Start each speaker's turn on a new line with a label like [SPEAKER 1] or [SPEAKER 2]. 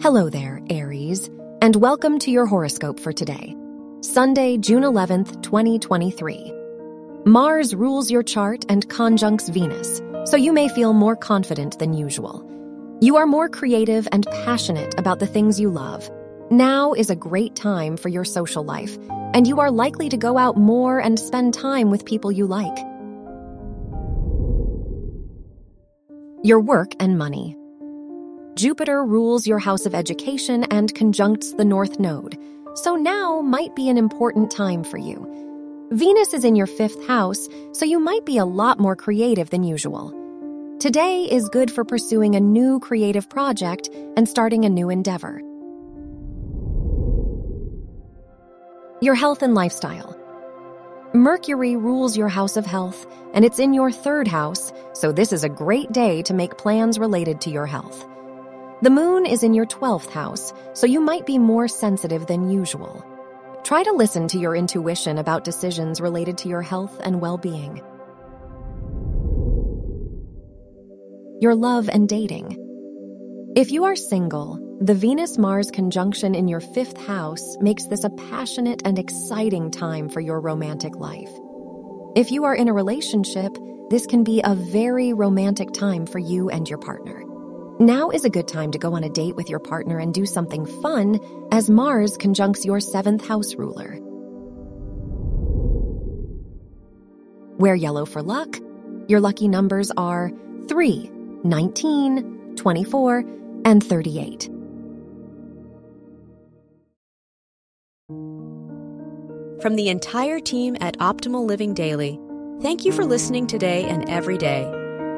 [SPEAKER 1] Hello there, Aries, and welcome to your horoscope for today, Sunday, June 11th, 2023. Mars rules your chart and conjuncts Venus, so you may feel more confident than usual. You are more creative and passionate about the things you love. Now is a great time for your social life, and you are likely to go out more and spend time with people you like. Your work and money. Jupiter rules your house of education and conjuncts the North Node, so now might be an important time for you. Venus is in your fifth house, so you might be a lot more creative than usual. Today is good for pursuing a new creative project and starting a new endeavor. Your health and lifestyle. Mercury rules your house of health, and it's in your third house, so this is a great day to make plans related to your health. The moon is in your 12th house, so you might be more sensitive than usual. Try to listen to your intuition about decisions related to your health and well being. Your love and dating. If you are single, the Venus Mars conjunction in your fifth house makes this a passionate and exciting time for your romantic life. If you are in a relationship, this can be a very romantic time for you and your partner. Now is a good time to go on a date with your partner and do something fun, as Mars conjuncts your seventh house ruler. Wear yellow for luck. Your lucky numbers are 3, 19, 24, and 38.
[SPEAKER 2] From the entire team at Optimal Living Daily, thank you for listening today and every day